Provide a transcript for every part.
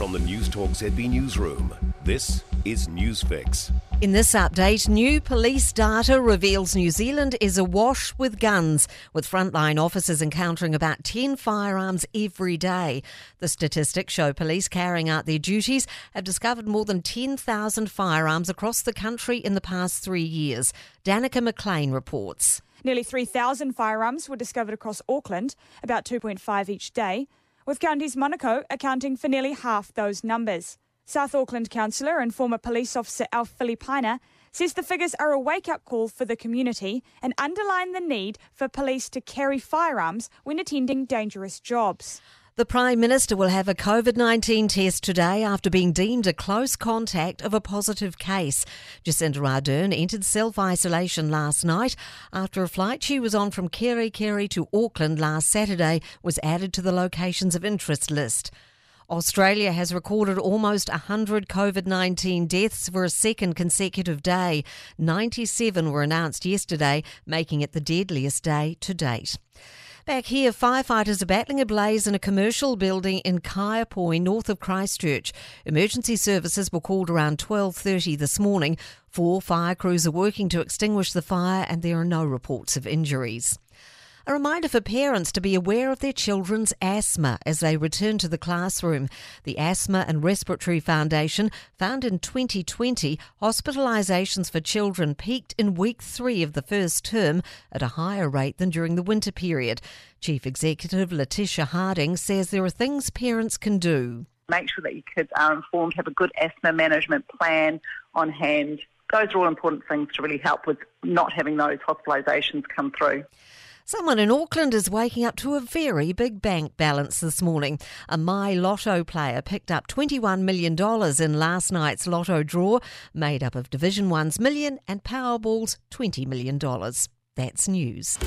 From the News Newstalk ZB Newsroom, this is Newsfix. In this update, new police data reveals New Zealand is awash with guns, with frontline officers encountering about 10 firearms every day. The statistics show police carrying out their duties have discovered more than 10,000 firearms across the country in the past three years. Danica McLean reports. Nearly 3,000 firearms were discovered across Auckland, about 2.5 each day, with Counties Manukau accounting for nearly half those numbers. South Auckland councillor and former police officer Alf Filipaina says the figures are a wake up call for the community and underline the need for police to carry firearms when attending dangerous jobs. The Prime Minister will have a COVID 19 test today after being deemed a close contact of a positive case. Jacinda Ardern entered self isolation last night after a flight she was on from Kerikeri to Auckland last Saturday was added to the locations of interest list. Australia has recorded almost 100 COVID 19 deaths for a second consecutive day. 97 were announced yesterday, making it the deadliest day to date. Back here, firefighters are battling a blaze in a commercial building in Kaiapoi, north of Christchurch. Emergency services were called around 12:30 this morning. Four fire crews are working to extinguish the fire and there are no reports of injuries. A reminder for parents to be aware of their children's asthma as they return to the classroom. The Asthma and Respiratory Foundation found in 2020 hospitalisations for children peaked in week three of the first term at a higher rate than during the winter period. Chief Executive Letitia Harding says there are things parents can do. Make sure that your kids are informed, have a good asthma management plan on hand. Those are all important things to really help with not having those hospitalisations come through. Someone in Auckland is waking up to a very big bank balance this morning. A My Lotto player picked up $21 million in last night's lotto draw, made up of Division 1's million and Powerball's $20 million. That's news.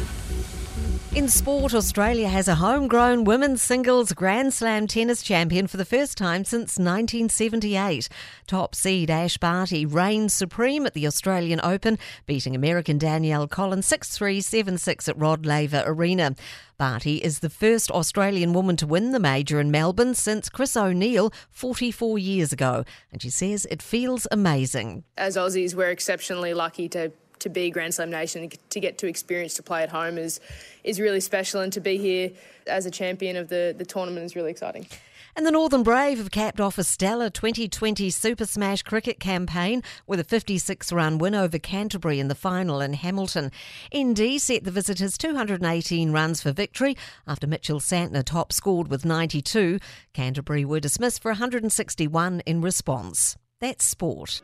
In sport, Australia has a homegrown women's singles Grand Slam tennis champion for the first time since 1978. Top seed Ash Barty reigns supreme at the Australian Open, beating American Danielle Collins 6 3 7 6 at Rod Laver Arena. Barty is the first Australian woman to win the major in Melbourne since Chris O'Neill 44 years ago, and she says it feels amazing. As Aussies, we're exceptionally lucky to to be Grand Slam Nation to get to experience to play at home is is really special, and to be here as a champion of the the tournament is really exciting. And the Northern Brave have capped off a stellar 2020 Super Smash cricket campaign with a 56 run win over Canterbury in the final in Hamilton. ND set the visitors 218 runs for victory after Mitchell Santner top scored with 92. Canterbury were dismissed for 161 in response. That's sport.